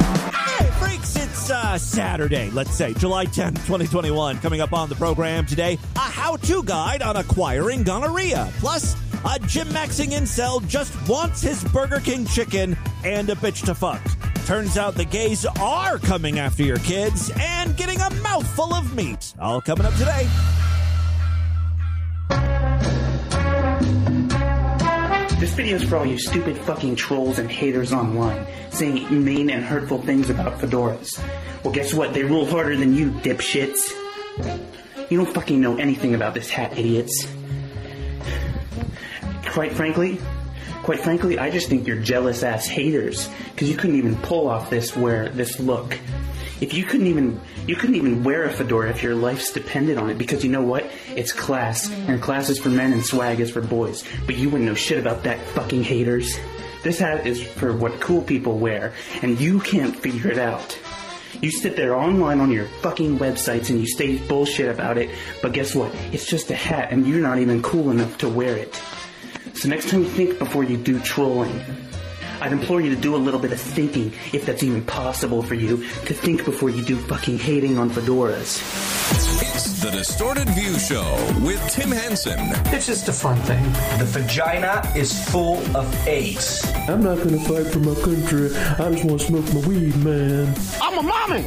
Hey, freaks, it's uh, Saturday, let's say, July 10th, 2021. Coming up on the program today, a how to guide on acquiring gonorrhea. Plus, a gym maxing incel just wants his Burger King chicken and a bitch to fuck. Turns out the gays are coming after your kids and getting a mouthful of meat. All coming up today. This video is for all you stupid fucking trolls and haters online saying mean and hurtful things about fedoras. Well, guess what? They rule harder than you, dipshits. You don't fucking know anything about this hat, idiots. Quite frankly, quite frankly, I just think you're jealous ass haters because you couldn't even pull off this wear this look. If you couldn't even you couldn't even wear a fedora if your life's depended on it because you know what? It's class and class is for men and swag is for boys. But you wouldn't know shit about that fucking haters. This hat is for what cool people wear and you can't figure it out. You sit there online on your fucking websites and you say bullshit about it, but guess what? It's just a hat and you're not even cool enough to wear it. So next time think before you do trolling. I'd implore you to do a little bit of thinking, if that's even possible for you, to think before you do fucking hating on fedoras. It's the Distorted View Show with Tim Henson. It's just a fun thing. The vagina is full of AIDS. I'm not gonna fight for my country. I just want to smoke my weed, man. I'm a mommy.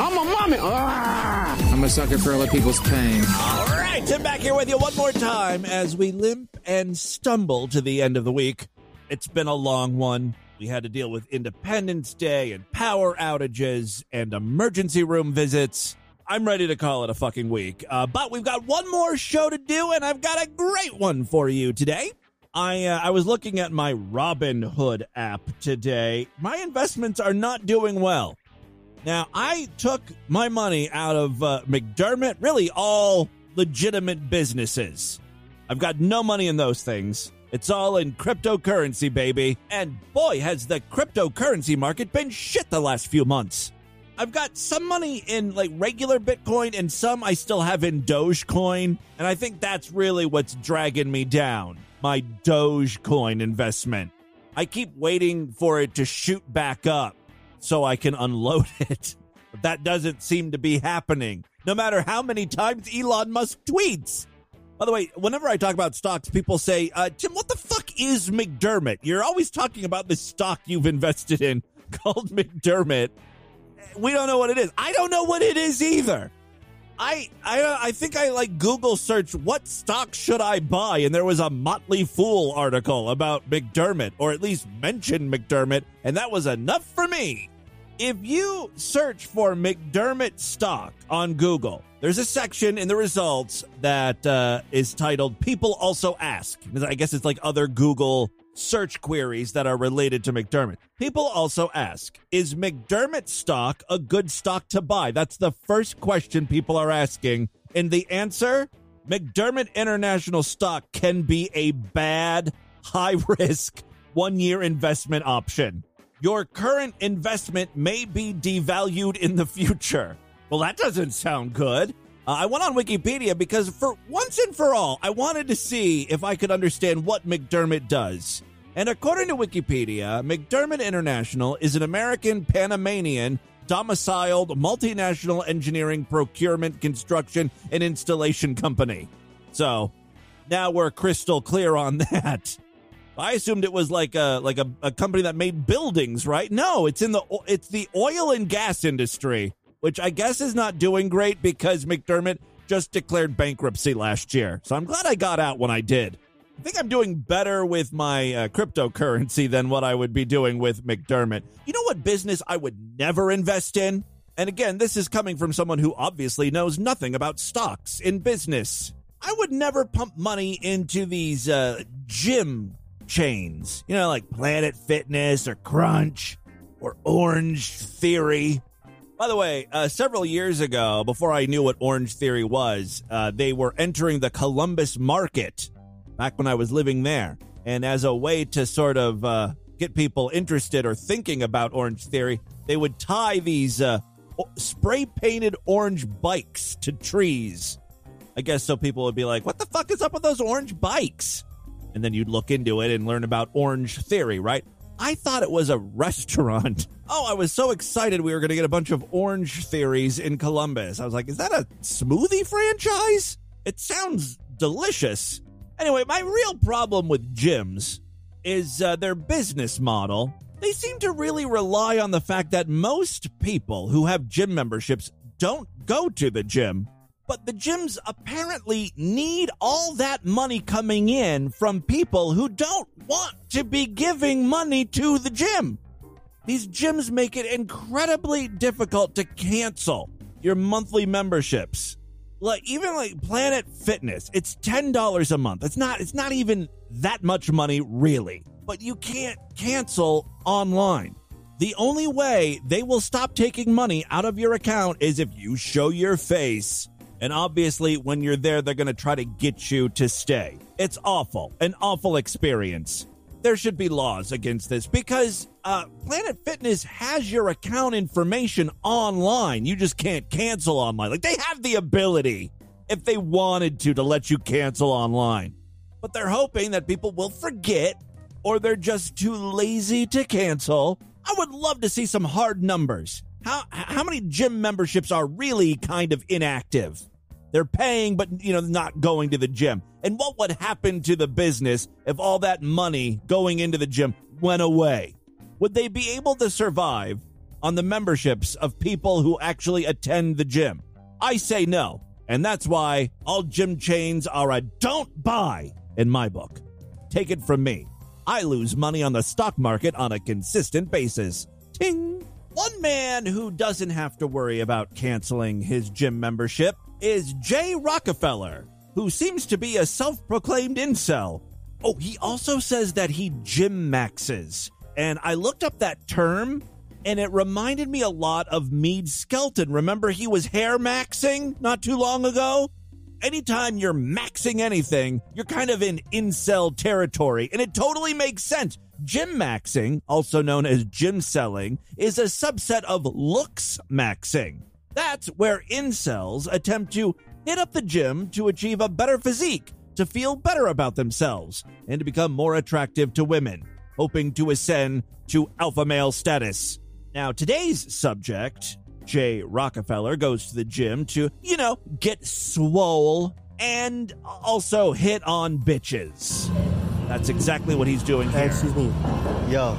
I'm a mommy. Ah. I'm a sucker for other people's pain. All right, Tim back here with you one more time as we limp and stumble to the end of the week. It's been a long one. We had to deal with Independence Day and power outages and emergency room visits. I'm ready to call it a fucking week. Uh, but we've got one more show to do, and I've got a great one for you today. I uh, I was looking at my Robinhood app today. My investments are not doing well. Now, I took my money out of uh, McDermott, really all legitimate businesses. I've got no money in those things. It's all in cryptocurrency, baby. And boy, has the cryptocurrency market been shit the last few months. I've got some money in like regular Bitcoin and some I still have in Dogecoin. And I think that's really what's dragging me down my Dogecoin investment. I keep waiting for it to shoot back up so I can unload it. But that doesn't seem to be happening, no matter how many times Elon Musk tweets. By the way, whenever I talk about stocks, people say, uh, Tim, what the fuck is McDermott? You're always talking about this stock you've invested in called McDermott. We don't know what it is. I don't know what it is either. I I I think I like Google search what stock should I buy and there was a Motley Fool article about McDermott or at least mention McDermott and that was enough for me. If you search for McDermott stock on Google, there's a section in the results that uh, is titled "People Also Ask." I guess it's like other Google search queries that are related to McDermott. People also ask, is McDermott stock a good stock to buy? That's the first question people are asking. And the answer McDermott International stock can be a bad, high risk, one year investment option. Your current investment may be devalued in the future. Well, that doesn't sound good. Uh, I went on Wikipedia because, for once and for all, I wanted to see if I could understand what McDermott does. And according to Wikipedia, McDermott International is an American Panamanian domiciled multinational engineering, procurement, construction, and installation company. So now we're crystal clear on that. I assumed it was like a like a, a company that made buildings, right? No, it's in the it's the oil and gas industry, which I guess is not doing great because McDermott just declared bankruptcy last year. So I'm glad I got out when I did. I think I'm doing better with my uh, cryptocurrency than what I would be doing with McDermott. You know what business I would never invest in? And again, this is coming from someone who obviously knows nothing about stocks in business. I would never pump money into these uh, gym chains, you know, like Planet Fitness or Crunch. or Orange Theory. By the way, uh, several years ago, before I knew what Orange Theory was, uh, they were entering the Columbus market back when I was living there. And as a way to sort of uh, get people interested or thinking about Orange Theory, they would tie these uh, spray painted orange bikes to trees. I guess so people would be like, what the fuck is up with those orange bikes? And then you'd look into it and learn about Orange Theory, right? I thought it was a restaurant. Oh, I was so excited we were going to get a bunch of Orange Theories in Columbus. I was like, is that a smoothie franchise? It sounds delicious. Anyway, my real problem with gyms is uh, their business model. They seem to really rely on the fact that most people who have gym memberships don't go to the gym. But the gyms apparently need all that money coming in from people who don't want to be giving money to the gym. These gyms make it incredibly difficult to cancel your monthly memberships. Like even like Planet Fitness, it's $10 a month. It's not it's not even that much money really. But you can't cancel online. The only way they will stop taking money out of your account is if you show your face. And obviously, when you're there, they're going to try to get you to stay. It's awful, an awful experience there should be laws against this because uh, Planet Fitness has your account information online. You just can't cancel online. Like they have the ability, if they wanted to, to let you cancel online. But they're hoping that people will forget or they're just too lazy to cancel. I would love to see some hard numbers. How how many gym memberships are really kind of inactive? They're paying, but you know, not going to the gym. And what would happen to the business if all that money going into the gym went away? Would they be able to survive on the memberships of people who actually attend the gym? I say no. And that's why all gym chains are a don't buy in my book. Take it from me. I lose money on the stock market on a consistent basis. Ting! One man who doesn't have to worry about canceling his gym membership is Jay Rockefeller, who seems to be a self proclaimed incel. Oh, he also says that he gym maxes. And I looked up that term and it reminded me a lot of Mead Skelton. Remember, he was hair maxing not too long ago? Anytime you're maxing anything, you're kind of in incel territory, and it totally makes sense. Gym maxing, also known as gym selling, is a subset of looks maxing. That's where incels attempt to hit up the gym to achieve a better physique, to feel better about themselves, and to become more attractive to women, hoping to ascend to alpha male status. Now, today's subject, Jay Rockefeller, goes to the gym to, you know, get swole and also hit on bitches. That's exactly what he's doing here. Excuse me. Yo.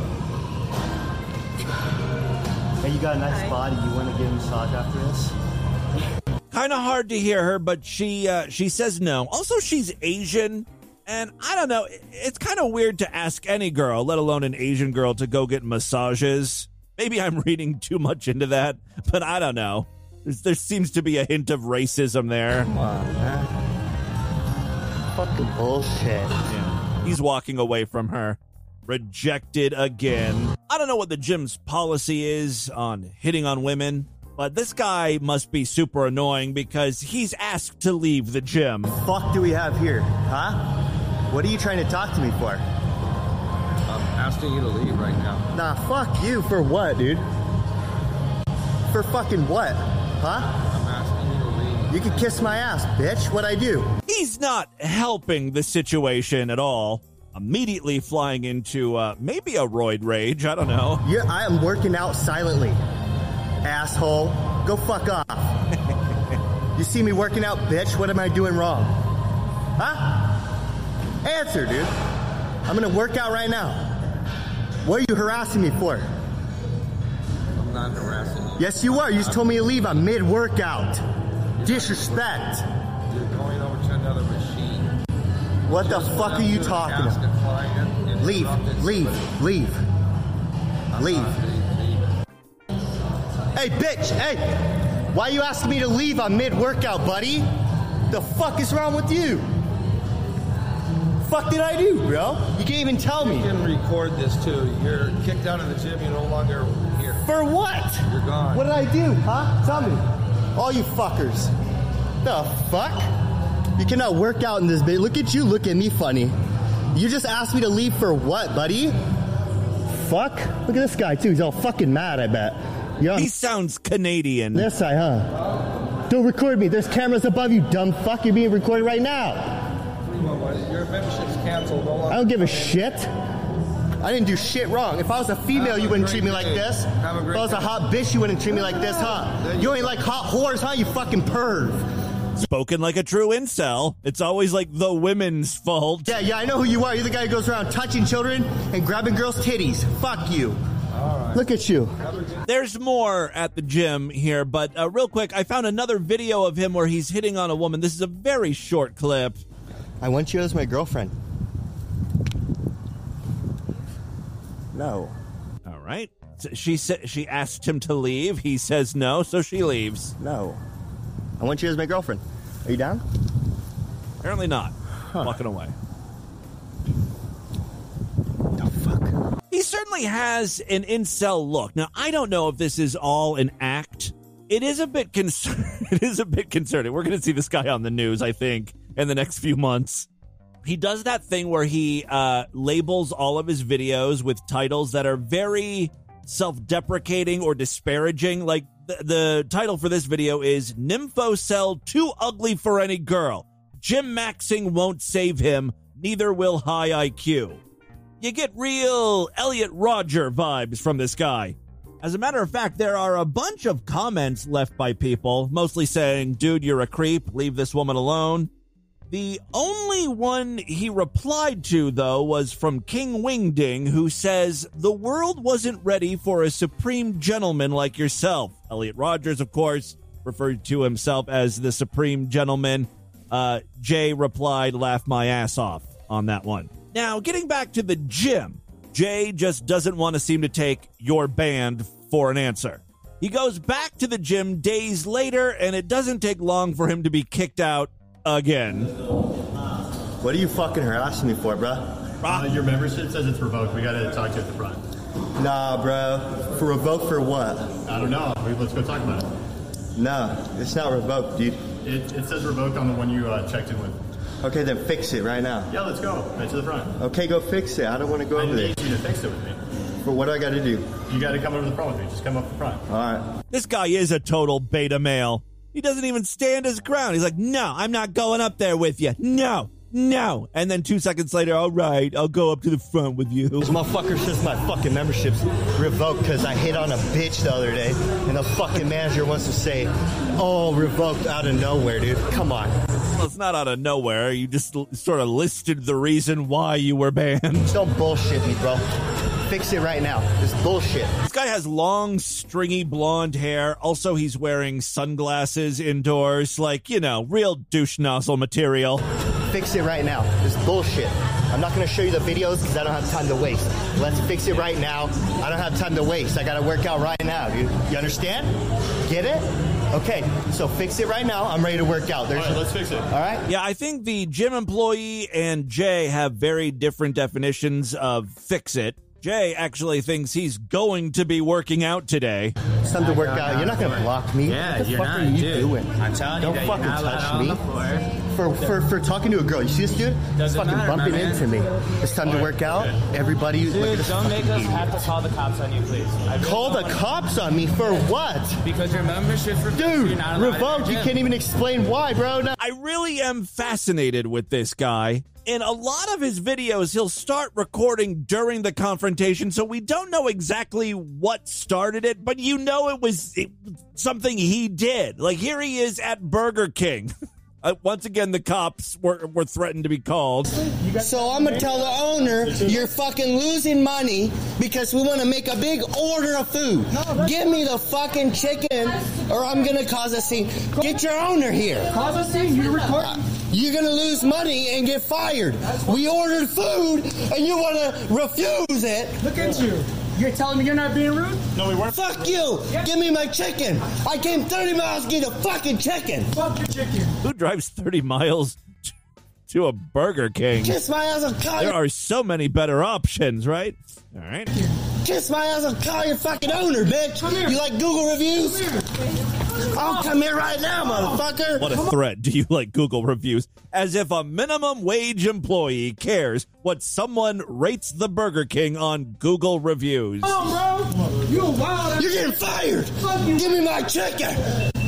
Hey, you got a nice body. You want to get a massage after this? Kind of hard to hear her, but she uh, she says no. Also, she's Asian, and I don't know. It's kind of weird to ask any girl, let alone an Asian girl, to go get massages. Maybe I'm reading too much into that, but I don't know. There's, there seems to be a hint of racism there. Come on, man. Fucking bullshit. Yeah. He's walking away from her rejected again. I don't know what the gym's policy is on hitting on women, but this guy must be super annoying because he's asked to leave the gym. Fuck do we have here, huh? What are you trying to talk to me for? I'm asking you to leave right now. Nah, fuck you for what, dude? For fucking what? Huh? I'm asking you to leave. You can kiss my ass, bitch. What I do? He's not helping the situation at all immediately flying into uh, maybe a roid rage. I don't know. Yeah, I am working out silently. Asshole. Go fuck off. you see me working out, bitch? What am I doing wrong? Huh? Answer, dude. I'm gonna work out right now. What are you harassing me for? I'm not harassing you. Yes, you are. You just told me to leave. I'm mid workout. Disrespect. What the fuck are you talking about? Leave, leave, leave, leave. Hey, bitch, hey! Why you asking me to leave on mid workout, buddy? The fuck is wrong with you? Fuck did I do, bro? You can't even tell me. You can record this too. You're kicked out of the gym. You're no longer here. For what? You're gone. What did I do, huh? Tell me. All you fuckers. The fuck? You cannot work out in this bit. Look at you, look at me funny. You just asked me to leave for what, buddy? Fuck. Look at this guy, too. He's all fucking mad, I bet. Yo, He sounds Canadian. this side, huh? Don't record me. There's cameras above you, dumb fuck. You're being recorded right now. Your membership's canceled. No I don't give a shit. I didn't do shit wrong. If I was a female, Have you a wouldn't treat me like day. this. Have a If I was a hot bitch, you wouldn't treat me like this, huh? You ain't like hot whores, huh? You fucking perv. Spoken like a true incel. It's always like the women's fault. Yeah, yeah, I know who you are. You're the guy who goes around touching children and grabbing girls' titties. Fuck you. Look at you. There's more at the gym here, but uh, real quick, I found another video of him where he's hitting on a woman. This is a very short clip. I want you as my girlfriend. No. All right. She sa- she asked him to leave. He says no, so she leaves. No. I want you as my girlfriend. Are you down? Apparently not. Walking away. The fuck? He certainly has an incel look. Now, I don't know if this is all an act. It is a bit concern. it is a bit concerning. We're going to see this guy on the news, I think, in the next few months. He does that thing where he uh, labels all of his videos with titles that are very self-deprecating or disparaging. Like the, the title for this video is "Nympho Cell Too Ugly for Any Girl." Gym maxing won't save him. Neither will high IQ. You get real Elliot Rodger vibes from this guy. As a matter of fact, there are a bunch of comments left by people, mostly saying, dude, you're a creep, leave this woman alone. The only one he replied to, though, was from King Wingding, who says, The world wasn't ready for a supreme gentleman like yourself. Elliot Rodgers, of course, referred to himself as the supreme gentleman. Uh, Jay replied, Laugh my ass off on that one. Now, getting back to the gym, Jay just doesn't want to seem to take your band for an answer. He goes back to the gym days later, and it doesn't take long for him to be kicked out again. What are you fucking harassing me for, bruh? Uh, your membership says it's revoked. We gotta talk to you at the front. Nah, bro. For revoke for what? I don't know. Let's go talk about it. Nah, it's not revoked, dude. It, it says revoked on the one you uh, checked in with. Okay, then fix it right now. Yeah, let's go. Right to the front. Okay, go fix it. I don't want to go I over there. I need you to fix it with me. But what do I got to do? You gotta come over to the front with me. Just come up the front. All right. This guy is a total beta male. He doesn't even stand his ground. He's like, no, I'm not going up there with you. No, no. And then two seconds later, all right, I'll go up to the front with you. This motherfucker says my fucking membership's revoked because I hit on a bitch the other day, and the fucking manager wants to say, "Oh, revoked out of nowhere, dude. Come on." Well, it's not out of nowhere. You just l- sort of listed the reason why you were banned. Don't bullshit me, bro. Fix it right now. It's bullshit. This guy has long, stringy blonde hair. Also, he's wearing sunglasses indoors, like, you know, real douche nozzle material. Fix it right now. It's bullshit. I'm not gonna show you the videos because I don't have time to waste. Let's fix it right now. I don't have time to waste. I gotta work out right now, dude. You understand? Get it? Okay, so fix it right now. I'm ready to work out. There's All right, let's fix it. All right? Yeah, I think the gym employee and Jay have very different definitions of fix it. Jay actually thinks he's going to be working out today. It's time to work out. You're not gonna block me. Yeah, what the you're fuck not, are you dude. doing? I'm telling you, Don't you that fucking you're not touch me. For, for for talking to a girl. You see this dude? He's Doesn't fucking matter, bumping man. into me. It's time to work out. Everybody, look at Dude, this don't make us idiot. have to call the cops on you, please. I really Call the cops on me for what? Because your membership's revoked. Dude, you're not revoked. You can't even explain why, bro. No. I really am fascinated with this guy. In a lot of his videos, he'll start recording during the confrontation, so we don't know exactly what started it, but you know it was something he did. Like here he is at Burger King. Uh, once again, the cops were, were threatened to be called. So I'm gonna tell the owner you're fucking losing money because we want to make a big order of food. Give me the fucking chicken, or I'm gonna cause a scene. Get your owner here. Cause a scene. You're recording. You're gonna lose money and get fired. We ordered food and you want to refuse it. Look at you. You're telling me you're not being rude? No, we weren't. Fuck you. Give me my chicken. I came 30 miles to get a fucking chicken. Fuck your chicken. Who drives 30 miles to a Burger King? Kiss my ass. I'll call There you. are so many better options, right? All right. Kiss my ass and call your fucking owner, bitch. You like Google reviews? I'll come here right now, motherfucker. What a threat. Do you like Google reviews? As if a minimum wage employee cares what someone rates the Burger King on Google reviews. Oh, bro. You a wild You're getting fired. Give me my chicken.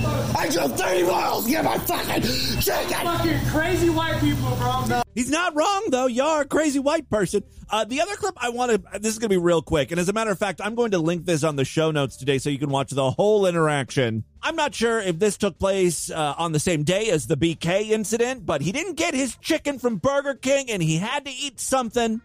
I drove 30 miles to get my fucking chicken. Fucking crazy white people, bro. He's not wrong, though. You're a crazy white person. Uh, the other clip I want to, this is going to be real quick. And as a matter of fact, I'm going to link this on the show notes today so you can watch the whole interaction. I'm not sure if this took place uh, on the same day as the BK incident, but he didn't get his chicken from Burger King and he had to eat something.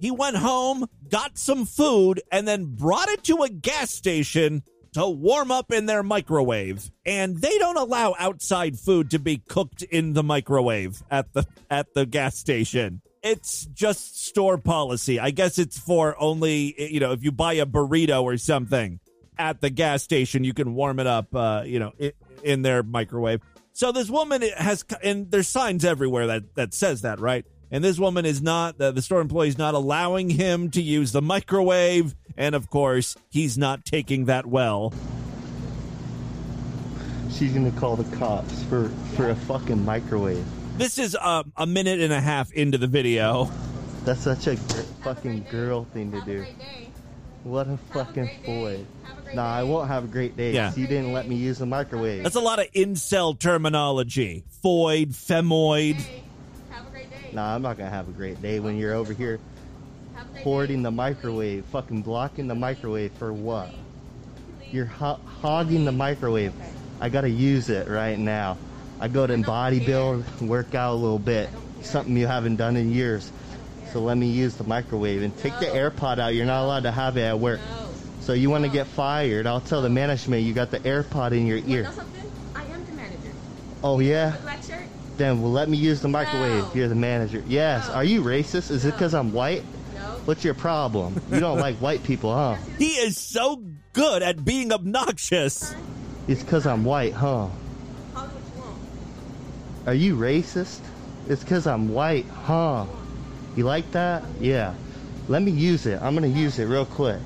He went home, got some food, and then brought it to a gas station to warm up in their microwave. And they don't allow outside food to be cooked in the microwave at the at the gas station. It's just store policy. I guess it's for only, you know, if you buy a burrito or something at the gas station, you can warm it up, uh, you know, in, in their microwave. So this woman has, and there's signs everywhere that that says that, right? And this woman is not the, the store employee is not allowing him to use the microwave, and of course, he's not taking that well. She's gonna call the cops for for a fucking microwave. This is uh, a minute and a half into the video. That's such a gr- fucking girl thing to do. What a fucking foid. Nah, I won't have a great day. Yeah. 'cause You didn't let me use the microwave. That's a lot of incel terminology. Foid, femoid. Have a great day. Nah, I'm not gonna have a great day when you're over here hoarding the microwave, fucking blocking the microwave for what? You're ho- hogging the microwave. I gotta use it right now. I go to bodybuild, work out a little bit, something you haven't done in years. So let me use the microwave and take the AirPod out. You're not allowed to have it at work. So you want to get fired? I'll tell the management you got the AirPod in your ear. I am the manager. Oh yeah. Then well, let me use the microwave. No. You're the manager. Yes. Are you racist? Is it because I'm white? What's your problem? You don't like white people, huh? He is so good at being obnoxious. It's because I'm white, huh? Call it what you want. Are you racist? It's because I'm white, huh? You like that? Yeah. Let me use it. I'm going to use it real quick.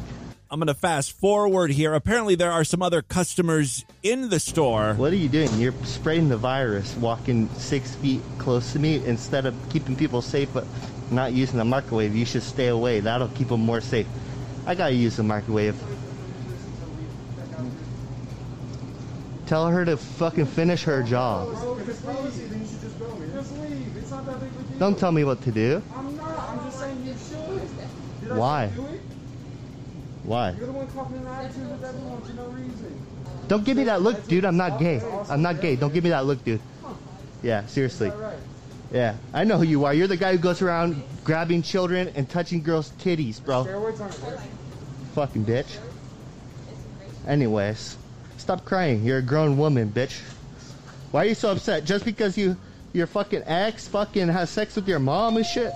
I'm going to fast forward here. Apparently, there are some other customers in the store. What are you doing? You're spreading the virus walking six feet close to me instead of keeping people safe but not using the microwave. You should stay away. That'll keep them more safe. I got to use the microwave. Tell her to fucking finish her job. If it's policy, then you should just go, man. Just leave. It's not that big of a deal. Don't tell me what to do. I'm not. I'm just saying you should. Did Why? say do it? Why? You're the one coughing an attitude with everyone for no reason. Don't give me that look, dude. I'm not gay. I'm not gay. Don't give me that look, dude. Yeah, seriously. Right. Yeah, I know who you are. You're the guy who goes around grabbing children and touching girls' titties, bro. Steroids aren't good. Fucking bitch. Anyways, stop crying. You're a grown woman, bitch. Why are you so upset? Just because you your fucking ex fucking has sex with your mom and shit?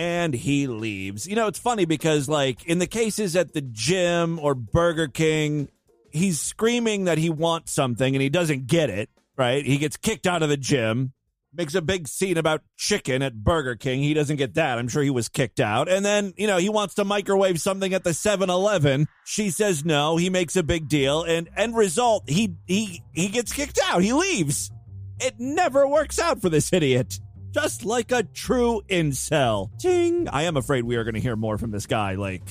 and he leaves. You know, it's funny because, like, in the cases at the gym or Burger King, he's screaming that he wants something and he doesn't get it, right? He gets kicked out of the gym, makes a big scene about chicken at Burger King. He doesn't get that. I'm sure he was kicked out. And then, you know, he wants to microwave something at the 7 Eleven. She says no. He makes a big deal. And end result, he, he, he gets kicked out. He leaves. It never works out for this idiot just like a true incel. Ting! I am afraid we are going to hear more from this guy, like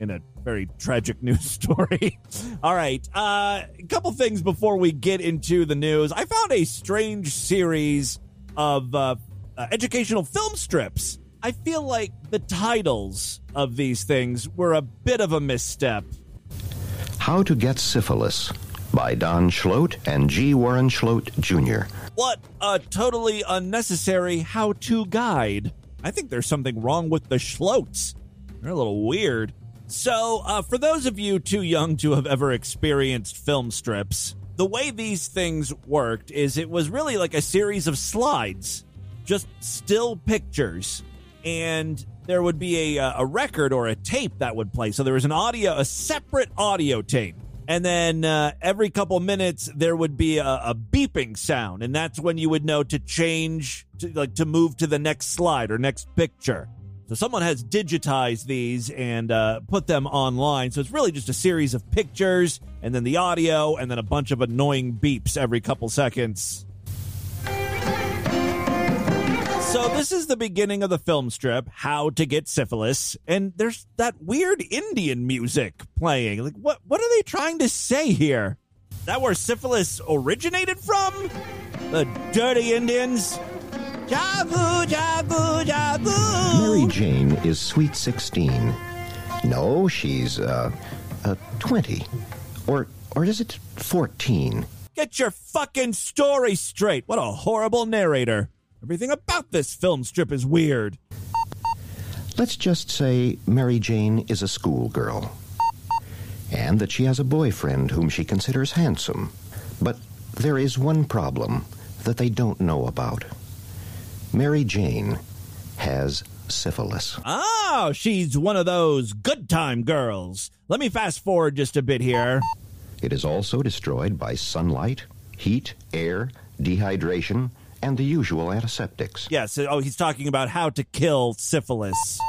in a very tragic news story. All right, uh, a couple things before we get into the news. I found a strange series of uh, uh, educational film strips. I feel like the titles of these things were a bit of a misstep. How to Get Syphilis by Don Schlote and G. Warren Schlote Jr. What a totally unnecessary how to guide. I think there's something wrong with the Schlotes. They're a little weird. So, uh, for those of you too young to have ever experienced film strips, the way these things worked is it was really like a series of slides, just still pictures. And there would be a, uh, a record or a tape that would play. So there was an audio, a separate audio tape and then uh, every couple minutes there would be a, a, beeping sound and that's when you would know to change to like to move to the next slide or next picture So someone has digitized these and uh, put them online. So it's really just a series of pictures and then the audio and then a bunch of annoying beeps every couple seconds. So this is the beginning of the film strip, How to Get Syphilis, and there's that weird Indian music playing. Like what what are they trying to say here? that where syphilis originated from? The dirty Indians? Jagu, jagu, jagu. Mary Jane is sweet 16. No, she's uh, uh 20. Or or is it 14? Get your fucking story straight. What a horrible narrator. Everything about this film strip is weird. Let's just say Mary Jane is a schoolgirl. And that she has a boyfriend whom she considers handsome. But there is one problem that they don't know about. Mary Jane has syphilis. Oh, she's one of those good time girls. Let me fast forward just a bit here. It is also destroyed by sunlight, heat, air, dehydration, and the usual antiseptics. Yes, oh, he's talking about how to kill syphilis.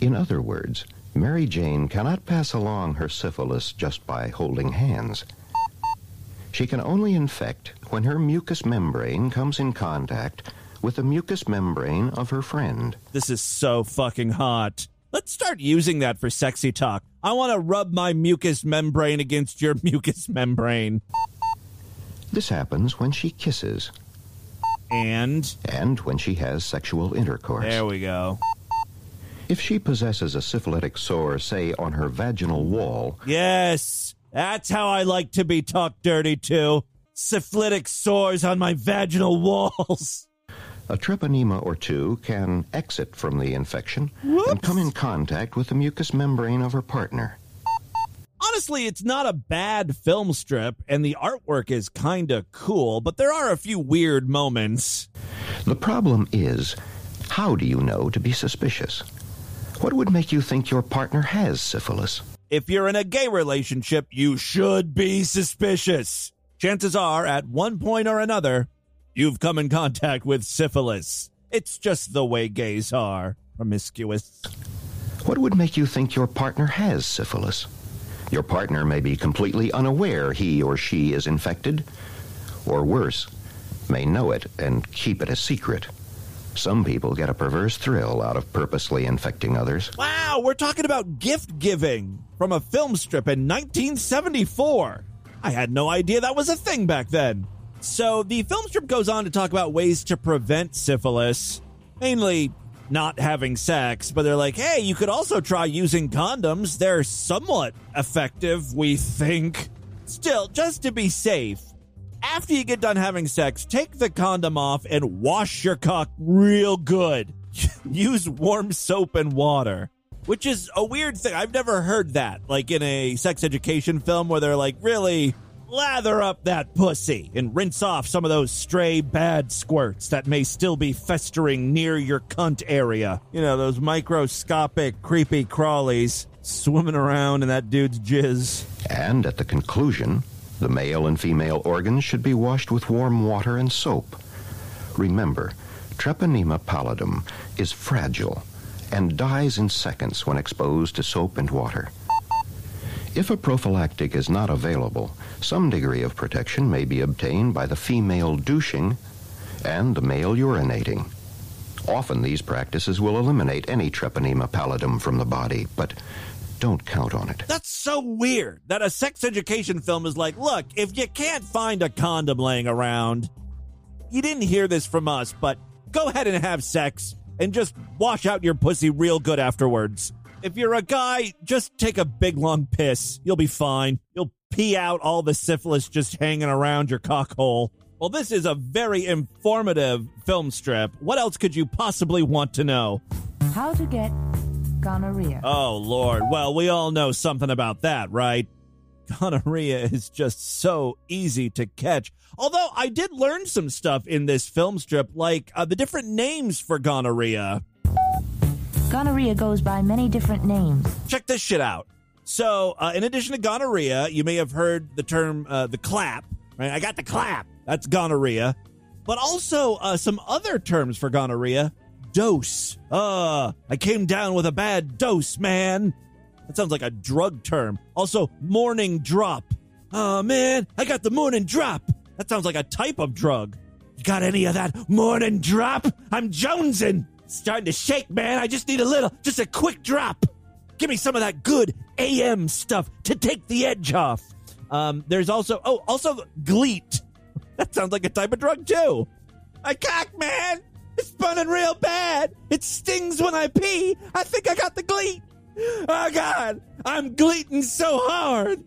In other words, Mary Jane cannot pass along her syphilis just by holding hands. She can only infect when her mucous membrane comes in contact with the mucous membrane of her friend. This is so fucking hot. Let's start using that for sexy talk. I want to rub my mucous membrane against your mucous membrane. This happens when she kisses. And? And when she has sexual intercourse. There we go. If she possesses a syphilitic sore, say, on her vaginal wall. Yes, that's how I like to be talked dirty to. Syphilitic sores on my vaginal walls. A treponema or two can exit from the infection Whoops. and come in contact with the mucous membrane of her partner. Honestly, it's not a bad film strip, and the artwork is kinda cool, but there are a few weird moments. The problem is how do you know to be suspicious? What would make you think your partner has syphilis? If you're in a gay relationship, you should be suspicious. Chances are, at one point or another, you've come in contact with syphilis. It's just the way gays are promiscuous. What would make you think your partner has syphilis? Your partner may be completely unaware he or she is infected, or worse, may know it and keep it a secret. Some people get a perverse thrill out of purposely infecting others. Wow, we're talking about gift giving from a film strip in 1974. I had no idea that was a thing back then. So the film strip goes on to talk about ways to prevent syphilis, mainly not having sex, but they're like, hey, you could also try using condoms. They're somewhat effective, we think. Still, just to be safe, after you get done having sex, take the condom off and wash your cock real good. Use warm soap and water. Which is a weird thing. I've never heard that, like in a sex education film where they're like, really lather up that pussy and rinse off some of those stray bad squirts that may still be festering near your cunt area. You know, those microscopic, creepy crawlies swimming around in that dude's jizz. And at the conclusion, the male and female organs should be washed with warm water and soap. Remember, Treponema pallidum is fragile and dies in seconds when exposed to soap and water. If a prophylactic is not available, some degree of protection may be obtained by the female douching and the male urinating. Often these practices will eliminate any treponema pallidum from the body, but don't count on it. That's so weird that a sex education film is like, look, if you can't find a condom laying around, you didn't hear this from us, but go ahead and have sex and just wash out your pussy real good afterwards. If you're a guy, just take a big long piss. You'll be fine. You'll pee out all the syphilis just hanging around your cockhole. Well, this is a very informative film strip. What else could you possibly want to know? How to get gonorrhea. Oh, Lord. Well, we all know something about that, right? Gonorrhea is just so easy to catch. Although I did learn some stuff in this film strip, like uh, the different names for gonorrhea. Gonorrhea goes by many different names. Check this shit out. So, uh, in addition to gonorrhea, you may have heard the term uh, the clap, right? I got the clap. That's gonorrhea. But also uh, some other terms for gonorrhea dose. Uh, I came down with a bad dose, man. That sounds like a drug term. Also, morning drop. Oh, man, I got the morning drop. That sounds like a type of drug. You got any of that morning drop? I'm jonesing. Starting to shake, man. I just need a little, just a quick drop. Give me some of that good AM stuff to take the edge off. Um, there's also, oh, also Gleet. That sounds like a type of drug, too. My cock, man. It's burning real bad. It stings when I pee. I think I got the gleet. Oh, God. I'm gleeting so hard.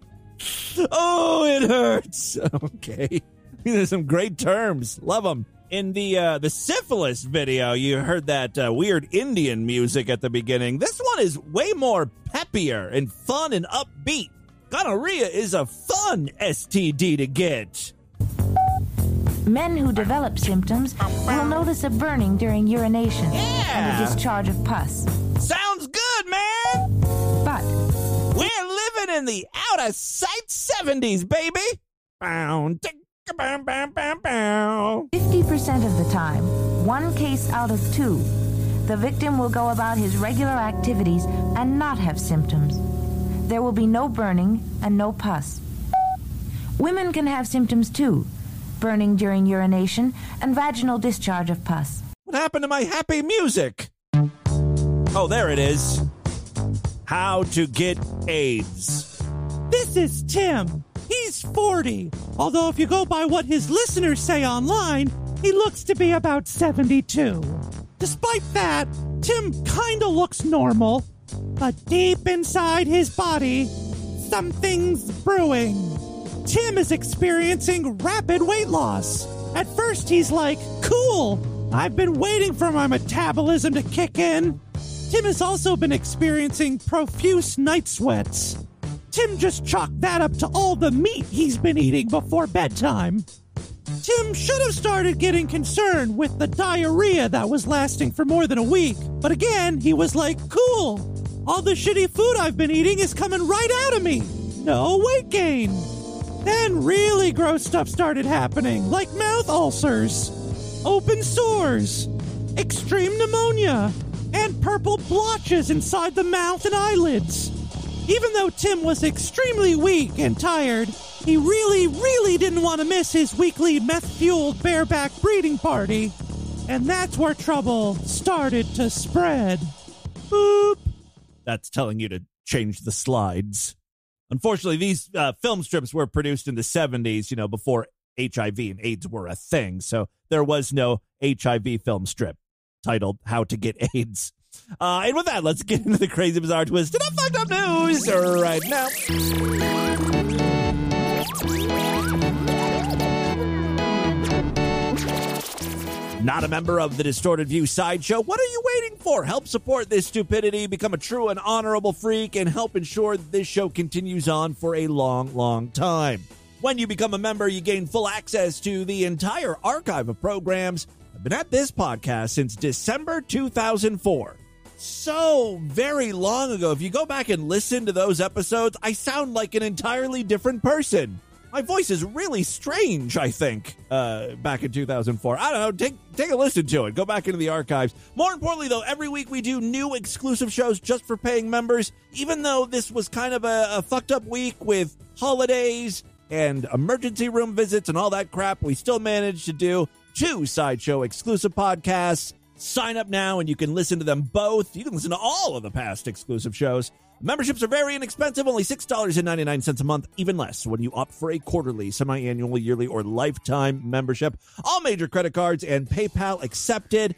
Oh, it hurts. Okay. There's some great terms. Love them. In the uh, the syphilis video, you heard that uh, weird Indian music at the beginning. This one is way more peppier and fun and upbeat. Gonorrhea is a fun STD to get. Men who develop symptoms will notice a burning during urination and a discharge of pus. Sounds good, man. But we're living in the out of sight 70s, baby. Tick, bow, bow, bow, bow. 50% of the time, one case out of two, the victim will go about his regular activities and not have symptoms. There will be no burning and no pus. Women can have symptoms too burning during urination and vaginal discharge of pus. What happened to my happy music? Oh, there it is. How to get AIDS. This is Tim. He's 40. Although, if you go by what his listeners say online, he looks to be about 72. Despite that, Tim kinda looks normal. But deep inside his body, something's brewing. Tim is experiencing rapid weight loss. At first, he's like, cool, I've been waiting for my metabolism to kick in. Tim has also been experiencing profuse night sweats. Tim just chalked that up to all the meat he's been eating before bedtime. Tim should have started getting concerned with the diarrhea that was lasting for more than a week. But again, he was like, cool, all the shitty food I've been eating is coming right out of me. No weight gain. Then really gross stuff started happening, like mouth ulcers, open sores, extreme pneumonia, and purple blotches inside the mouth and eyelids. Even though Tim was extremely weak and tired, he really, really didn't want to miss his weekly meth fueled bareback breeding party. And that's where trouble started to spread. Boop. That's telling you to change the slides. Unfortunately, these uh, film strips were produced in the 70s, you know, before HIV and AIDS were a thing. So there was no HIV film strip titled How to Get AIDS. Uh, and with that, let's get into the crazy, bizarre, twisted, up, fucked up news right now. Not a member of the Distorted View Sideshow? What are you waiting for? Help support this stupidity, become a true and honorable freak, and help ensure that this show continues on for a long, long time. When you become a member, you gain full access to the entire archive of programs. I've been at this podcast since December 2004. So very long ago. If you go back and listen to those episodes, I sound like an entirely different person my voice is really strange, I think, uh, back in 2004. I don't know. Take, take a listen to it. Go back into the archives. More importantly, though, every week we do new exclusive shows just for paying members. Even though this was kind of a, a fucked up week with holidays and emergency room visits and all that crap, we still managed to do two Sideshow exclusive podcasts. Sign up now and you can listen to them both. You can listen to all of the past exclusive shows Memberships are very inexpensive, only $6.99 a month, even less when you opt for a quarterly, semi annual, yearly, or lifetime membership. All major credit cards and PayPal accepted.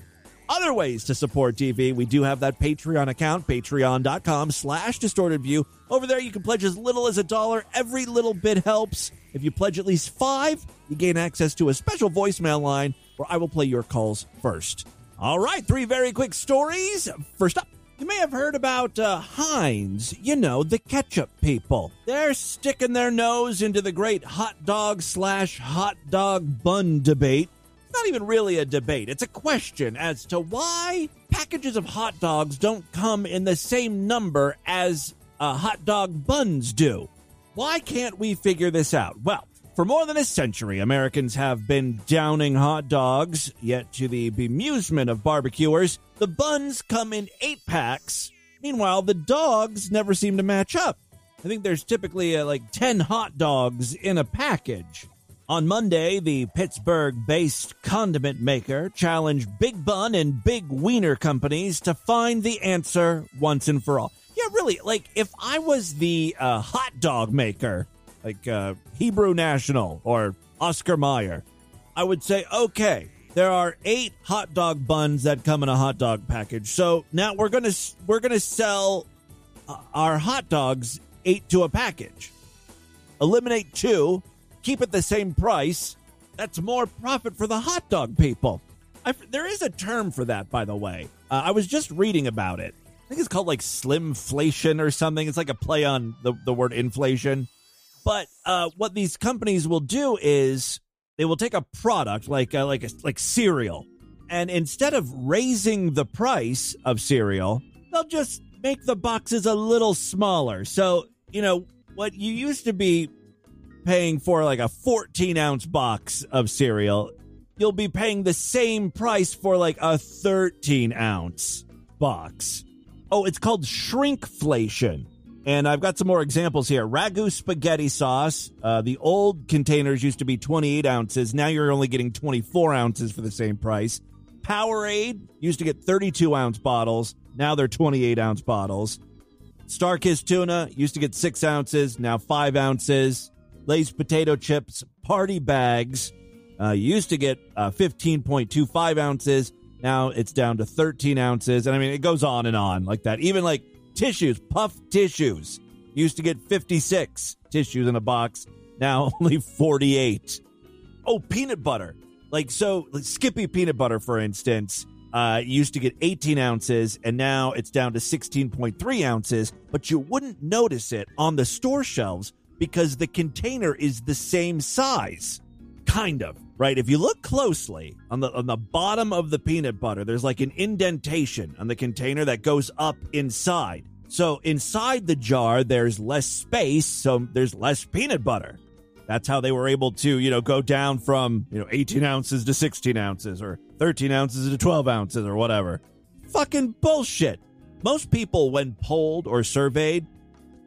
Other ways to support DV, we do have that Patreon account, patreon.com slash distorted view. Over there, you can pledge as little as a dollar. Every little bit helps. If you pledge at least five, you gain access to a special voicemail line where I will play your calls first. All right, three very quick stories. First up, you may have heard about uh, Heinz, you know, the ketchup people. They're sticking their nose into the great hot dog slash hot dog bun debate. It's not even really a debate, it's a question as to why packages of hot dogs don't come in the same number as uh, hot dog buns do. Why can't we figure this out? Well, for more than a century, Americans have been downing hot dogs, yet to the bemusement of barbecuers, The buns come in eight packs. Meanwhile, the dogs never seem to match up. I think there's typically uh, like 10 hot dogs in a package. On Monday, the Pittsburgh based condiment maker challenged Big Bun and Big Wiener companies to find the answer once and for all. Yeah, really, like if I was the uh, hot dog maker, like uh, Hebrew National or Oscar Mayer, I would say, okay, there are eight hot dog buns that come in a hot dog package. So now we're gonna we're gonna sell uh, our hot dogs eight to a package. Eliminate two, keep it the same price. That's more profit for the hot dog people. I, there is a term for that, by the way. Uh, I was just reading about it. I think it's called like slimflation or something. It's like a play on the, the word inflation. But uh, what these companies will do is they will take a product like uh, like a, like cereal, and instead of raising the price of cereal, they'll just make the boxes a little smaller. So you know what you used to be paying for like a 14 ounce box of cereal, you'll be paying the same price for like a 13 ounce box. Oh, it's called shrinkflation. And I've got some more examples here. Ragu spaghetti sauce. Uh, the old containers used to be 28 ounces. Now you're only getting 24 ounces for the same price. Powerade used to get 32 ounce bottles. Now they're 28 ounce bottles. Starkist tuna used to get six ounces. Now five ounces. Lay's potato chips party bags uh, used to get uh, 15.25 ounces. Now it's down to 13 ounces. And I mean, it goes on and on like that. Even like tissues, puff tissues, used to get 56 tissues in a box. Now only 48. Oh, peanut butter. Like, so like Skippy peanut butter, for instance, uh, used to get 18 ounces and now it's down to 16.3 ounces, but you wouldn't notice it on the store shelves because the container is the same size. Kind of, right? If you look closely on the on the bottom of the peanut butter, there's like an indentation on the container that goes up inside. So inside the jar, there's less space, so there's less peanut butter. That's how they were able to, you know, go down from, you know, 18 ounces to 16 ounces or 13 ounces to 12 ounces or whatever. Fucking bullshit. Most people, when polled or surveyed,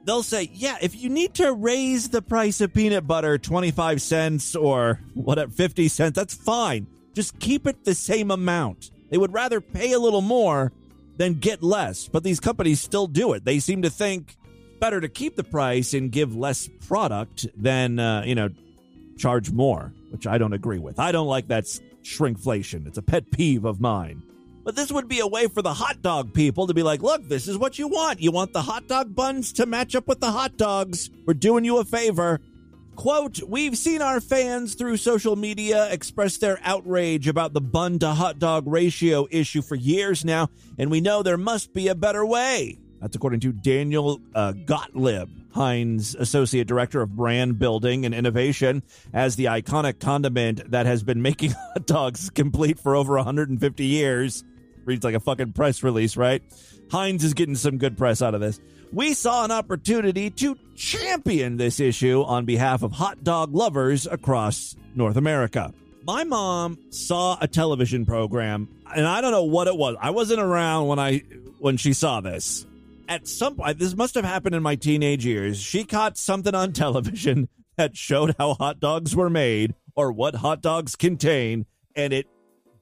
they'll say, yeah, if you need to raise the price of peanut butter 25 cents or whatever, 50 cents, that's fine. Just keep it the same amount. They would rather pay a little more than get less, but these companies still do it. They seem to think better to keep the price and give less product than, uh, you know, charge more, which I don't agree with. I don't like that shrinkflation. It's a pet peeve of mine. But this would be a way for the hot dog people to be like, look, this is what you want. You want the hot dog buns to match up with the hot dogs. We're doing you a favor. Quote, we've seen our fans through social media express their outrage about the bun to hot dog ratio issue for years now, and we know there must be a better way. That's according to Daniel uh, Gottlieb, Heinz Associate Director of Brand Building and Innovation, as the iconic condiment that has been making hot dogs complete for over 150 years. Reads like a fucking press release, right? Heinz is getting some good press out of this. We saw an opportunity to champion this issue on behalf of hot dog lovers across North America. My mom saw a television program, and I don't know what it was. I wasn't around when I when she saw this. At some point, this must have happened in my teenage years. She caught something on television that showed how hot dogs were made or what hot dogs contain, and it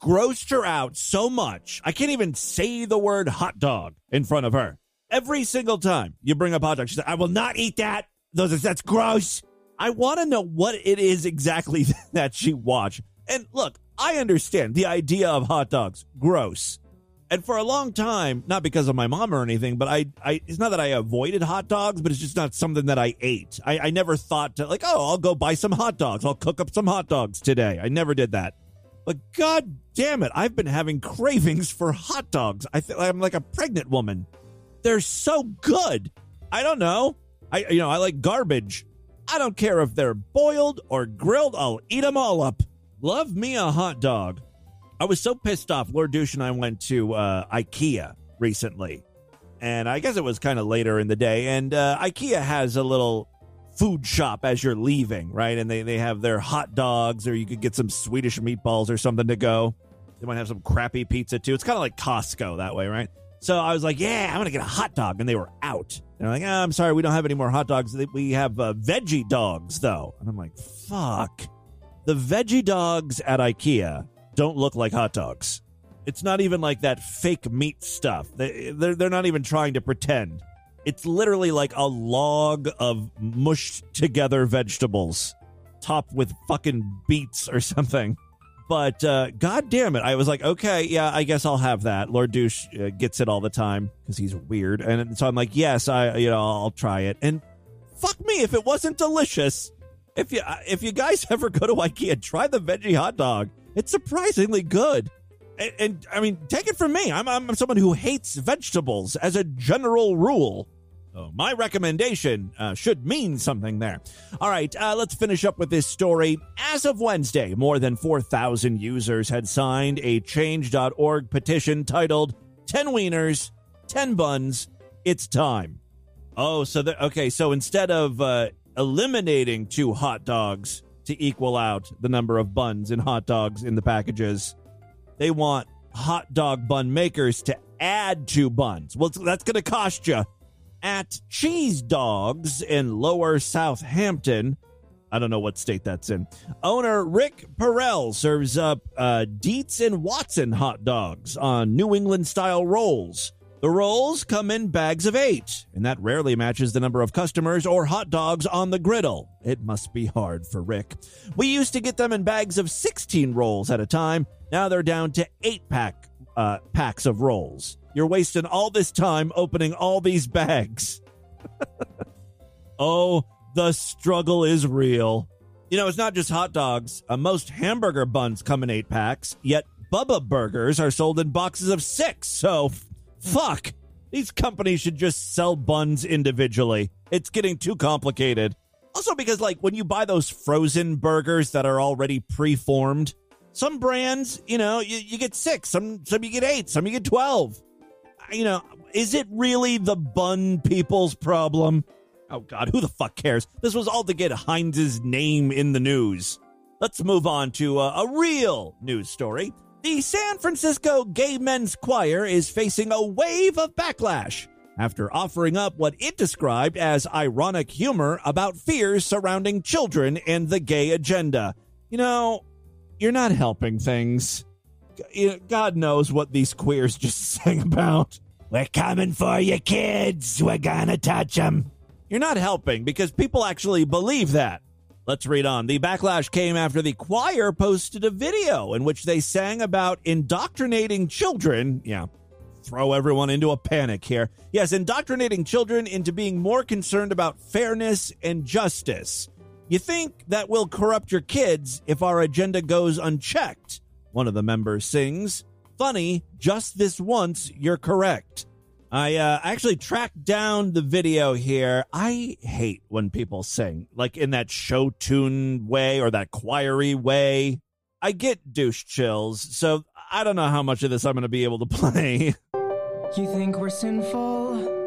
grossed her out so much. I can't even say the word hot dog in front of her. Every single time you bring up hot dog, she said, I will not eat that. Those that's gross. I want to know what it is exactly that she watched. And look, I understand the idea of hot dogs. Gross. And for a long time, not because of my mom or anything, but I, I it's not that I avoided hot dogs, but it's just not something that I ate. I, I never thought to like, oh, I'll go buy some hot dogs. I'll cook up some hot dogs today. I never did that. But god damn it, I've been having cravings for hot dogs. I feel I'm like a pregnant woman. They're so good. I don't know. I you know, I like garbage. I don't care if they're boiled or grilled. I'll eat them all up. Love me a hot dog. I was so pissed off. Lord Douche and I went to uh, IKEA recently, and I guess it was kind of later in the day. And uh, IKEA has a little food shop as you're leaving, right? And they, they have their hot dogs, or you could get some Swedish meatballs or something to go. They might have some crappy pizza too. It's kind of like Costco that way, right? So I was like, yeah, I'm going to get a hot dog. And they were out. They're like, oh, I'm sorry, we don't have any more hot dogs. We have uh, veggie dogs, though. And I'm like, fuck. The veggie dogs at IKEA don't look like hot dogs. It's not even like that fake meat stuff. They, they're, they're not even trying to pretend. It's literally like a log of mushed together vegetables topped with fucking beets or something. But uh, god damn it, I was like, okay, yeah, I guess I'll have that. Lord Douche uh, gets it all the time because he's weird, and so I'm like, yes, I, you know, I'll try it. And fuck me if it wasn't delicious. If you if you guys ever go to IKEA, try the veggie hot dog. It's surprisingly good. And, and I mean, take it from me. I'm I'm someone who hates vegetables as a general rule. So my recommendation uh, should mean something there. All right, uh, let's finish up with this story. As of Wednesday, more than 4,000 users had signed a change.org petition titled 10 Wieners, 10 Buns, It's Time. Oh, so the, okay, so instead of uh, eliminating two hot dogs to equal out the number of buns and hot dogs in the packages, they want hot dog bun makers to add two buns. Well, that's going to cost you at Cheese Dogs in Lower Southampton. I don't know what state that's in. Owner Rick Perel serves up uh, Dietz and Watson hot dogs on New England style rolls. The rolls come in bags of eight, and that rarely matches the number of customers or hot dogs on the griddle. It must be hard for Rick. We used to get them in bags of 16 rolls at a time. Now they're down to eight pack uh, packs of rolls. You're wasting all this time opening all these bags. oh, the struggle is real. You know, it's not just hot dogs. Uh, most hamburger buns come in eight packs, yet Bubba burgers are sold in boxes of six. So, fuck. These companies should just sell buns individually. It's getting too complicated. Also, because, like, when you buy those frozen burgers that are already preformed, some brands, you know, you, you get six, some, some you get eight, some you get 12 you know, is it really the bun people's problem? Oh God, who the fuck cares? This was all to get Heinz's name in the news. Let's move on to a, a real news story. The San Francisco Gay Men's Choir is facing a wave of backlash after offering up what it described as ironic humor about fears surrounding children and the gay agenda. You know, you're not helping things. God knows what these queers just sang about. We're coming for you, kids. We're gonna touch them. You're not helping because people actually believe that. Let's read on. The backlash came after the choir posted a video in which they sang about indoctrinating children. Yeah, throw everyone into a panic here. Yes, indoctrinating children into being more concerned about fairness and justice. You think that will corrupt your kids if our agenda goes unchecked? One of the members sings. Funny, just this once, you're correct. I uh, actually tracked down the video here. I hate when people sing, like in that show tune way or that choiry way. I get douche chills, so I don't know how much of this I'm going to be able to play. You think we're sinful?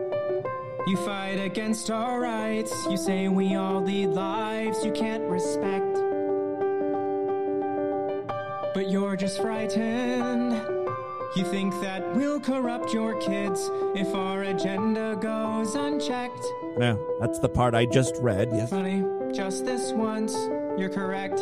You fight against our rights. You say we all lead lives you can't respect. But you're just frightened. You think that we'll corrupt your kids if our agenda goes unchecked. Yeah, that's the part I just read, yes. Funny, just this once, you're correct.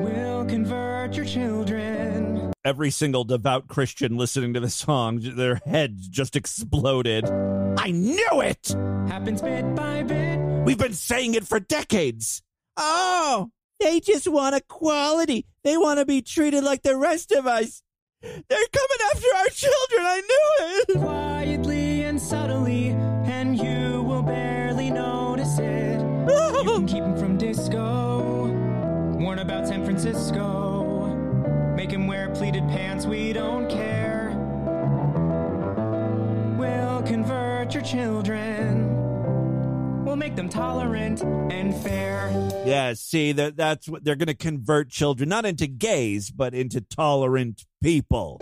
We'll convert your children. Every single devout Christian listening to this song, their heads just exploded. I knew it! Happens bit by bit. We've been saying it for decades. Oh, they just want equality. They want to be treated like the rest of us. They're coming after our children. I knew it. Quietly and subtly, and you will barely notice it. you can keep him from disco. Warn about San Francisco. Make him wear pleated pants. We don't care. We'll convert your children. We'll make them tolerant and fair. Yeah, see that that's what they're going to convert children not into gays but into tolerant people.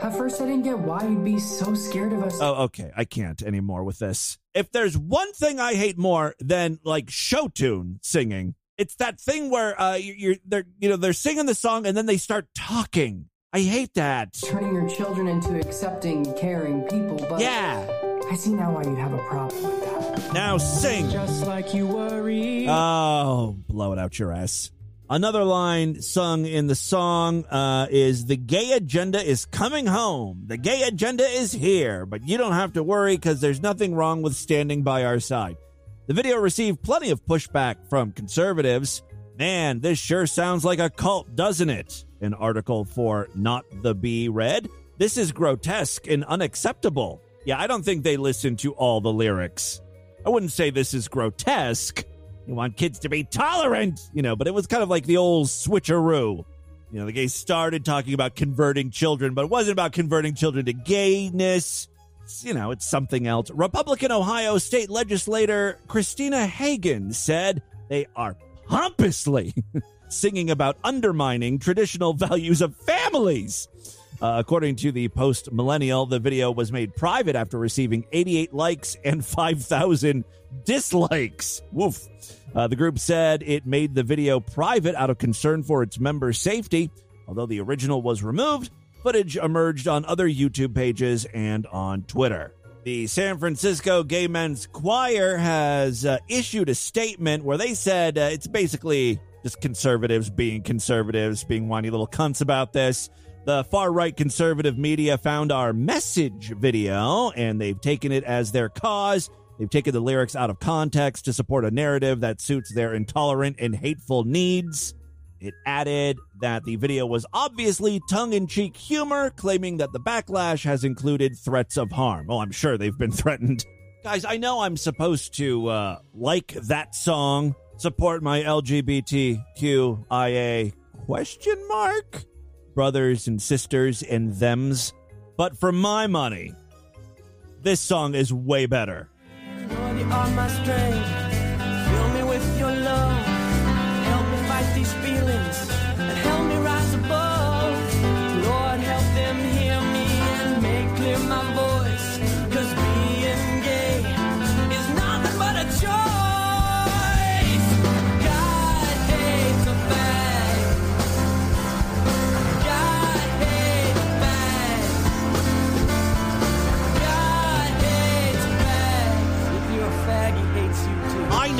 At first, I didn't get why you'd be so scared of us. Oh, okay. I can't anymore with this. If there's one thing I hate more than like show tune singing, It's that thing where uh, you- you're they're you know they're singing the song and then they start talking. I hate that. Turning your children into accepting, caring people, but Yeah. I see now why you'd have a problem with that. Now sing. Just like you worry. Oh, blow it out your ass. Another line sung in the song uh, is The gay agenda is coming home. The gay agenda is here, but you don't have to worry because there's nothing wrong with standing by our side. The video received plenty of pushback from conservatives. Man, this sure sounds like a cult, doesn't it? An article for Not the Bee read. This is grotesque and unacceptable. Yeah, I don't think they listen to all the lyrics. I wouldn't say this is grotesque. You want kids to be tolerant, you know, but it was kind of like the old switcheroo. You know, the gays started talking about converting children, but it wasn't about converting children to gayness. It's, you know, it's something else. Republican Ohio state legislator Christina Hagan said they are pompously singing about undermining traditional values of families. Uh, according to the Post Millennial, the video was made private after receiving 88 likes and 5,000 dislikes. Woof. Uh, the group said it made the video private out of concern for its members' safety. Although the original was removed, footage emerged on other YouTube pages and on Twitter. The San Francisco Gay Men's Choir has uh, issued a statement where they said uh, it's basically just conservatives being conservatives, being whiny little cunts about this. The far right conservative media found our message video and they've taken it as their cause. They've taken the lyrics out of context to support a narrative that suits their intolerant and hateful needs. It added that the video was obviously tongue in cheek humor, claiming that the backlash has included threats of harm. Oh, I'm sure they've been threatened. Guys, I know I'm supposed to uh, like that song, support my LGBTQIA question mark brothers and sisters and thems, but for my money, this song is way better.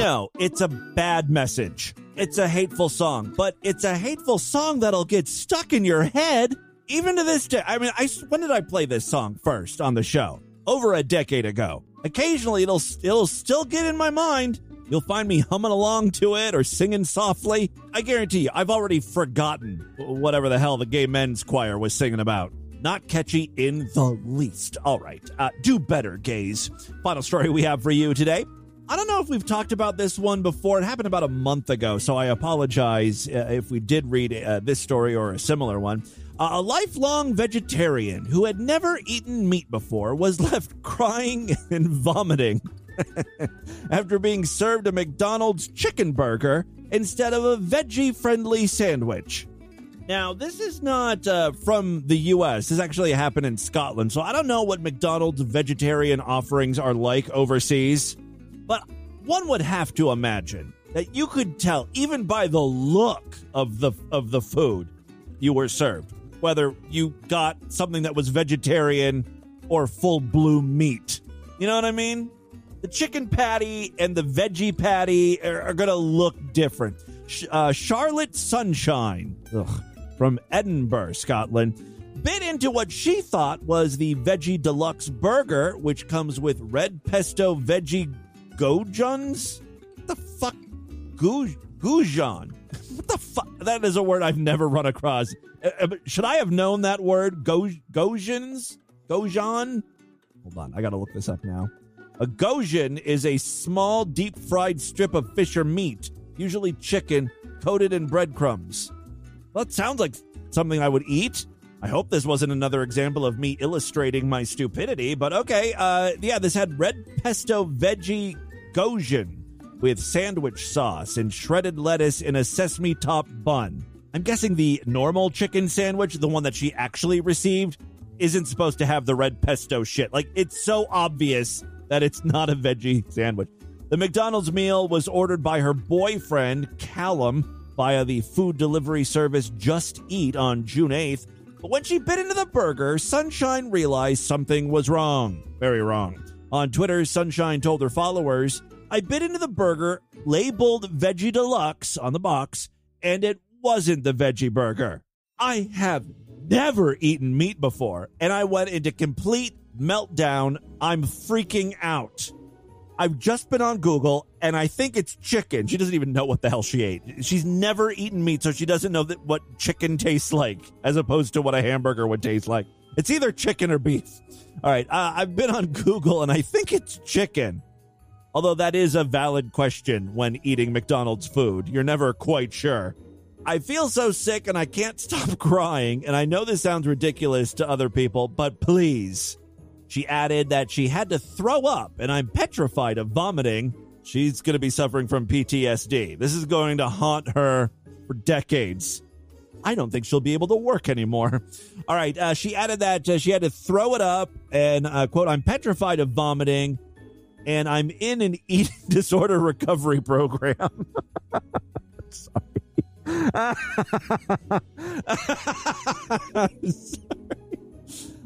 Know it's a bad message. It's a hateful song, but it's a hateful song that'll get stuck in your head even to this day. I mean, I when did I play this song first on the show? Over a decade ago. Occasionally, it'll it'll still get in my mind. You'll find me humming along to it or singing softly. I guarantee you, I've already forgotten whatever the hell the gay men's choir was singing about. Not catchy in the least. All right, uh, do better, gays. Final story we have for you today. I don't know if we've talked about this one before. It happened about a month ago, so I apologize uh, if we did read uh, this story or a similar one. Uh, a lifelong vegetarian who had never eaten meat before was left crying and vomiting after being served a McDonald's chicken burger instead of a veggie friendly sandwich. Now, this is not uh, from the U.S. This actually happened in Scotland, so I don't know what McDonald's vegetarian offerings are like overseas. But one would have to imagine that you could tell even by the look of the of the food you were served whether you got something that was vegetarian or full blue meat. You know what I mean? The chicken patty and the veggie patty are, are going to look different. Uh, Charlotte Sunshine ugh, from Edinburgh, Scotland, bit into what she thought was the Veggie Deluxe Burger, which comes with red pesto veggie goujons. What the fuck? Goujon. What the fuck? That is a word I've never run across. Uh, uh, should I have known that word? Go- Gojans? Gojan? Hold on, I gotta look this up now. A goujon is a small, deep fried strip of fish or meat, usually chicken, coated in breadcrumbs. Well, that sounds like something I would eat. I hope this wasn't another example of me illustrating my stupidity, but okay. Uh, yeah, this had red pesto veggie goujon with sandwich sauce and shredded lettuce in a sesame top bun. I'm guessing the normal chicken sandwich, the one that she actually received, isn't supposed to have the red pesto shit. Like, it's so obvious that it's not a veggie sandwich. The McDonald's meal was ordered by her boyfriend, Callum, via the food delivery service Just Eat on June 8th. But when she bit into the burger, Sunshine realized something was wrong. Very wrong. On Twitter, Sunshine told her followers, I bit into the burger labeled Veggie Deluxe on the box, and it wasn't the veggie burger. I have never eaten meat before, and I went into complete meltdown. I'm freaking out. I've just been on Google and I think it's chicken. She doesn't even know what the hell she ate. She's never eaten meat, so she doesn't know that what chicken tastes like, as opposed to what a hamburger would taste like. It's either chicken or beef. All right, uh, I've been on Google and I think it's chicken. Although that is a valid question when eating McDonald's food. You're never quite sure. I feel so sick and I can't stop crying, and I know this sounds ridiculous to other people, but please. She added that she had to throw up, and I'm petrified of vomiting. She's going to be suffering from PTSD. This is going to haunt her for decades. I don't think she'll be able to work anymore. All right. Uh, she added that uh, she had to throw it up, and uh, quote, I'm petrified of vomiting, and I'm in an eating disorder recovery program. Sorry.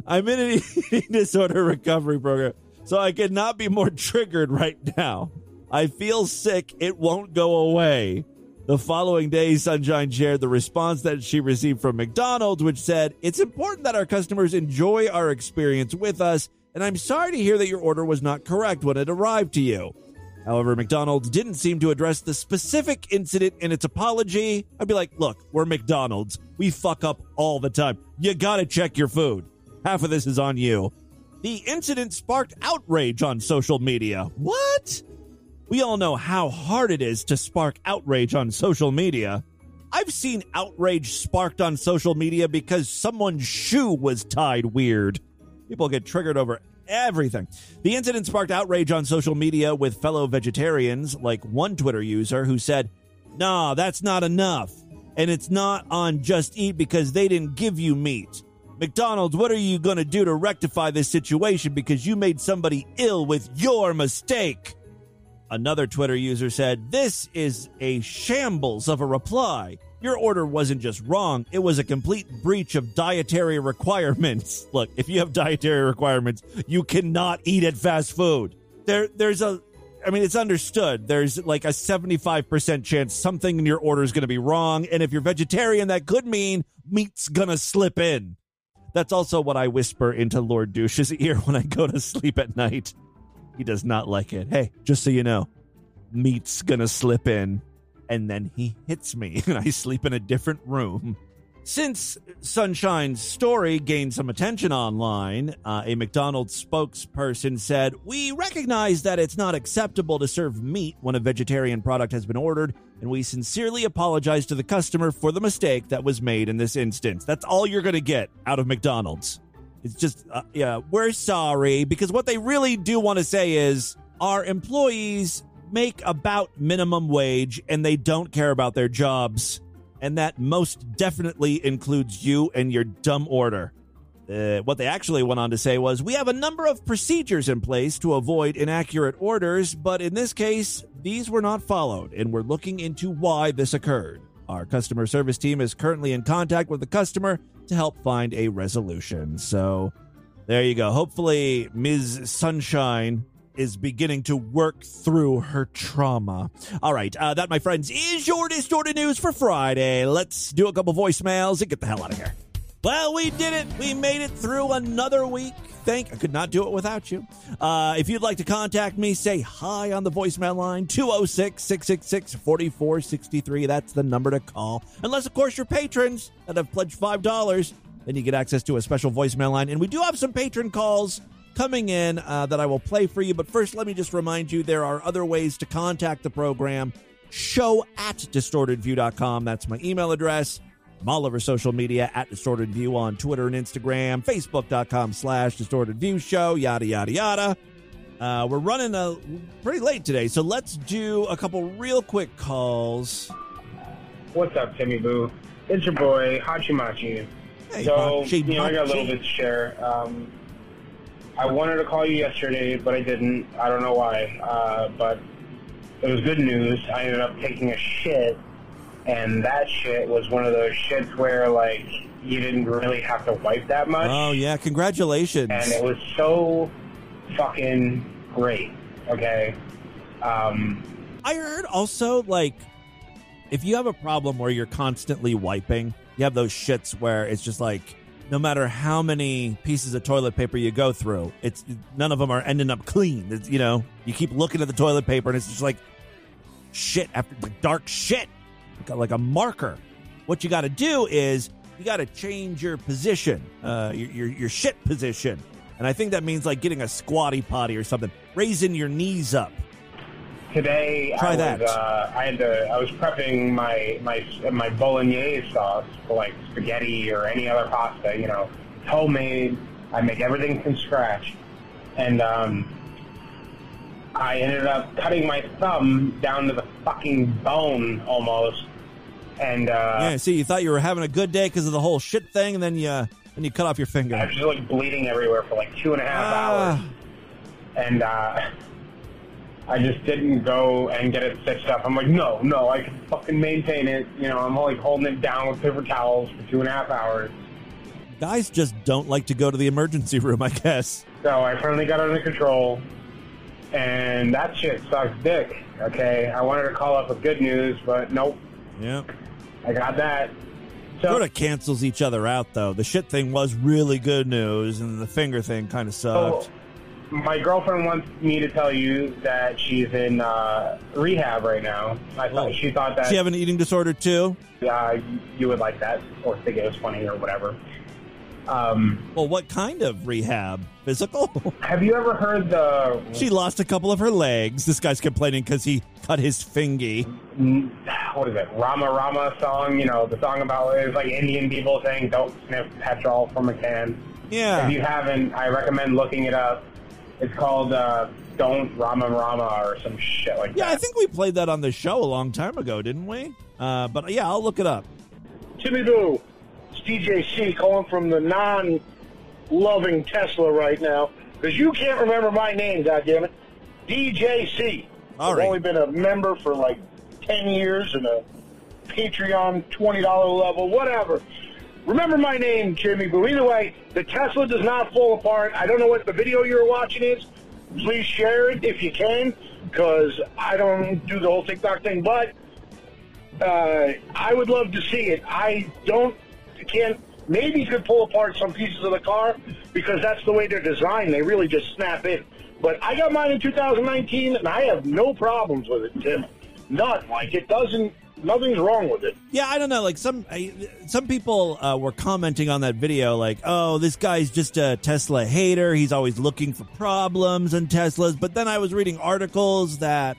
I'm in an eating disorder recovery program, so I could not be more triggered right now. I feel sick. It won't go away. The following day, Sunshine shared the response that she received from McDonald's, which said, It's important that our customers enjoy our experience with us, and I'm sorry to hear that your order was not correct when it arrived to you. However, McDonald's didn't seem to address the specific incident in its apology. I'd be like, Look, we're McDonald's. We fuck up all the time. You gotta check your food. Half of this is on you. The incident sparked outrage on social media. What? We all know how hard it is to spark outrage on social media. I've seen outrage sparked on social media because someone's shoe was tied weird. People get triggered over everything. The incident sparked outrage on social media with fellow vegetarians, like one Twitter user who said, Nah, that's not enough. And it's not on Just Eat because they didn't give you meat. McDonald's, what are you going to do to rectify this situation because you made somebody ill with your mistake? Another Twitter user said, This is a shambles of a reply. Your order wasn't just wrong, it was a complete breach of dietary requirements. Look, if you have dietary requirements, you cannot eat at fast food. There there's a I mean, it's understood. There's like a 75% chance something in your order is going to be wrong. And if you're vegetarian, that could mean meat's going to slip in. That's also what I whisper into Lord Douche's ear when I go to sleep at night. He does not like it. Hey, just so you know, meat's gonna slip in, and then he hits me, and I sleep in a different room. Since Sunshine's story gained some attention online, uh, a McDonald's spokesperson said, We recognize that it's not acceptable to serve meat when a vegetarian product has been ordered, and we sincerely apologize to the customer for the mistake that was made in this instance. That's all you're going to get out of McDonald's. It's just, uh, yeah, we're sorry, because what they really do want to say is our employees make about minimum wage and they don't care about their jobs. And that most definitely includes you and your dumb order. Uh, what they actually went on to say was We have a number of procedures in place to avoid inaccurate orders, but in this case, these were not followed, and we're looking into why this occurred. Our customer service team is currently in contact with the customer to help find a resolution. So there you go. Hopefully, Ms. Sunshine is beginning to work through her trauma. All right, uh, that, my friends, is your distorted news for Friday. Let's do a couple voicemails and get the hell out of here. Well, we did it. We made it through another week. Thank I could not do it without you. Uh, if you'd like to contact me, say hi on the voicemail line 206 666 4463. That's the number to call. Unless, of course, you're patrons that have pledged $5. Then you get access to a special voicemail line. And we do have some patron calls coming in uh, that I will play for you. But first, let me just remind you there are other ways to contact the program. Show at distortedview.com. That's my email address. I'm all over social media at Distorted View on Twitter and Instagram, Facebook.com slash Distorted View Show, yada, yada, yada. Uh, we're running a, pretty late today, so let's do a couple real quick calls. What's up, Timmy Boo? It's your boy, Hachimachi. Hey, so, Hachi you know, I got a little bit to share. Um, I wanted to call you yesterday, but I didn't. I don't know why. Uh, but it was good news. I ended up taking a shit, and that shit was one of those shits where like you didn't really have to wipe that much, Oh yeah, congratulations. and it was so fucking great. Okay. Um, I heard also like if you have a problem where you're constantly wiping, you have those shits where it's just like no matter how many pieces of toilet paper you go through, it's none of them are ending up clean. It's, you know, you keep looking at the toilet paper and it's just like shit after dark shit, a, like a marker. What you got to do is you got to change your position, uh, your, your your shit position, and I think that means like getting a squatty potty or something, raising your knees up. Today Try I that. was uh, I had to I was prepping my my my bolognese sauce for like spaghetti or any other pasta. You know, it's homemade. I make everything from scratch, and um, I ended up cutting my thumb down to the fucking bone almost. And uh, yeah, see, you thought you were having a good day because of the whole shit thing, and then you then you cut off your finger. I was just like bleeding everywhere for like two and a half Ah. hours, and uh, I just didn't go and get it stitched up. I'm like, no, no, I can fucking maintain it. You know, I'm like holding it down with paper towels for two and a half hours. Guys just don't like to go to the emergency room, I guess. So I finally got it under control, and that shit sucks dick. Okay, I wanted to call up with good news, but nope, Yeah. I got that. So Sort of cancels each other out, though. The shit thing was really good news, and the finger thing kind of So, sucked. My girlfriend wants me to tell you that she's in uh, rehab right now. I thought she thought that Does she have an eating disorder too? uh, you would like that or think it was funny or whatever. Um, well, what kind of rehab? Physical? have you ever heard the she lost a couple of her legs. This guy's complaining because he cut his fingy. what is it Rama Rama song? You know the song about it's like Indian people saying don't sniff petrol from a can. Yeah. If you haven't, I recommend looking it up. It's called uh, "Don't Rama Rama" or some shit like Yeah, that. Yeah, I think we played that on the show a long time ago, didn't we? Uh, but yeah, I'll look it up. Timmy Boo, it's DJC calling from the non-loving Tesla right now because you can't remember my name, goddammit. DJC. All I've right. only been a member for like ten years and a Patreon twenty dollar level, whatever. Remember my name, Jimmy But Either way, the Tesla does not fall apart. I don't know what the video you're watching is. Please share it if you can, because I don't do the whole TikTok thing. But uh, I would love to see it. I don't, can't, maybe could pull apart some pieces of the car because that's the way they're designed. They really just snap in. But I got mine in 2019 and I have no problems with it, Tim. None. Like, it doesn't, nothing's wrong with it. Yeah, I don't know. Like some I, some people uh, were commenting on that video, like, "Oh, this guy's just a Tesla hater. He's always looking for problems in Teslas." But then I was reading articles that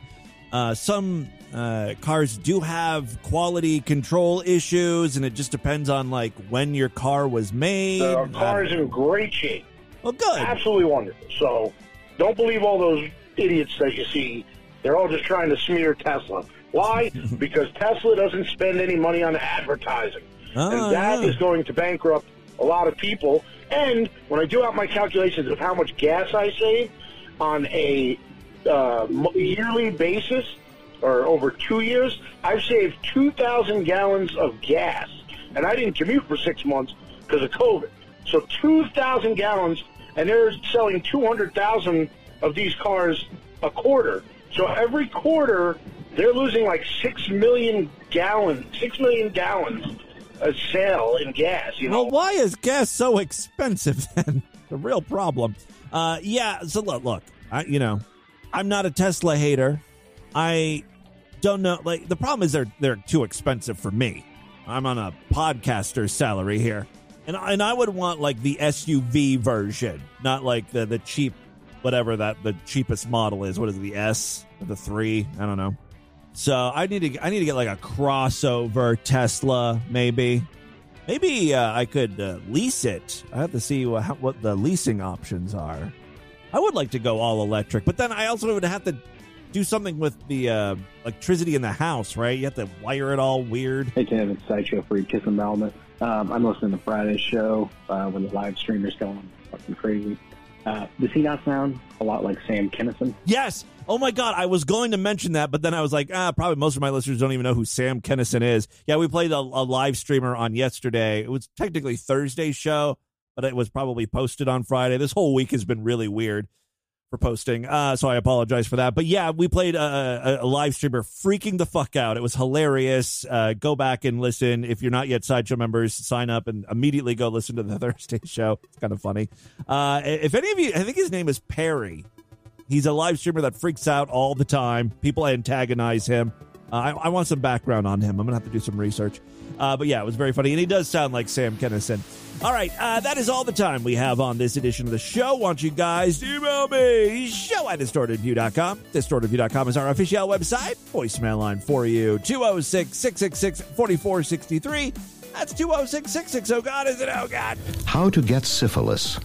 uh, some uh, cars do have quality control issues, and it just depends on like when your car was made. The car is in great shape. Well, good. Absolutely wonderful. So don't believe all those idiots that you see. They're all just trying to smear Tesla. Why? because Tesla doesn't spend any money on advertising. Ah, and that is yeah. going to bankrupt a lot of people. And when I do out my calculations of how much gas I save on a uh, yearly basis or over two years, I've saved 2,000 gallons of gas. And I didn't commute for six months because of COVID. So 2,000 gallons, and they're selling 200,000 of these cars a quarter. So every quarter, they're losing like 6 million gallons, 6 million gallons a sale in gas, you know? Well, why is gas so expensive then? the real problem. Uh, yeah, so look, look, I, you know, I'm not a Tesla hater. I don't know. Like the problem is they're they're too expensive for me. I'm on a podcaster's salary here, and I- and I would want like the SUV version, not like the the cheap, whatever that the cheapest model is. What is it, the S the three? I don't know. So I need to I need to get like a crossover Tesla, maybe. Maybe uh, I could uh, lease it. I have to see what, how, what the leasing options are. I would like to go all electric, but then I also would have to do something with the uh, electricity in the house, right? You have to wire it all weird. Hey Tim, it's Sideshow Freak, Kiss and. Um, I'm listening to Friday's show uh, when the live streamer's going fucking crazy. Uh, does he not sound a lot like Sam Kinison? Yes. Oh my God, I was going to mention that, but then I was like, ah, probably most of my listeners don't even know who Sam Kinison is. Yeah, we played a, a live streamer on yesterday. It was technically Thursday's show, but it was probably posted on Friday. This whole week has been really weird for posting, uh, so I apologize for that. But yeah, we played a, a, a live streamer freaking the fuck out. It was hilarious. Uh, go back and listen. If you're not yet Sideshow members, sign up and immediately go listen to the Thursday show. It's kind of funny. Uh, if any of you, I think his name is Perry. He's a live streamer that freaks out all the time. People antagonize him. Uh, I, I, want some background on him. I'm going to have to do some research. Uh, but yeah, it was very funny. And he does sound like Sam Kinison. All right, uh, that is all the time we have on this edition of the show. Want you guys email me, show at distortedview.com. Distortedview.com is our official website. Voicemail line for you, 206 666 4463. That's 206 660. Oh, God, is it? Oh, God. How to get syphilis.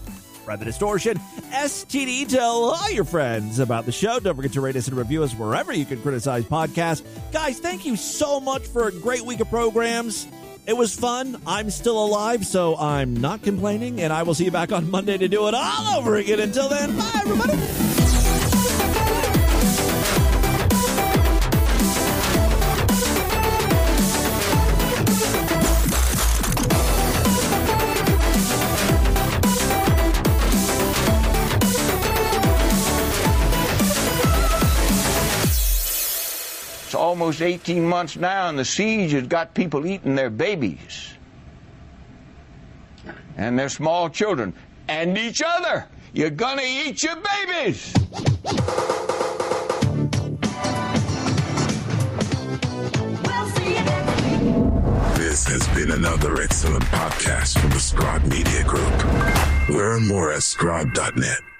The distortion. STD. Tell all your friends about the show. Don't forget to rate us and review us wherever you can criticize podcasts. Guys, thank you so much for a great week of programs. It was fun. I'm still alive, so I'm not complaining, and I will see you back on Monday to do it all over again. Until then, bye, everybody. It's almost 18 months now, and the siege has got people eating their babies and their small children and each other. You're gonna eat your babies. This has been another excellent podcast from the Scribe Media Group. Learn more at scribe.net.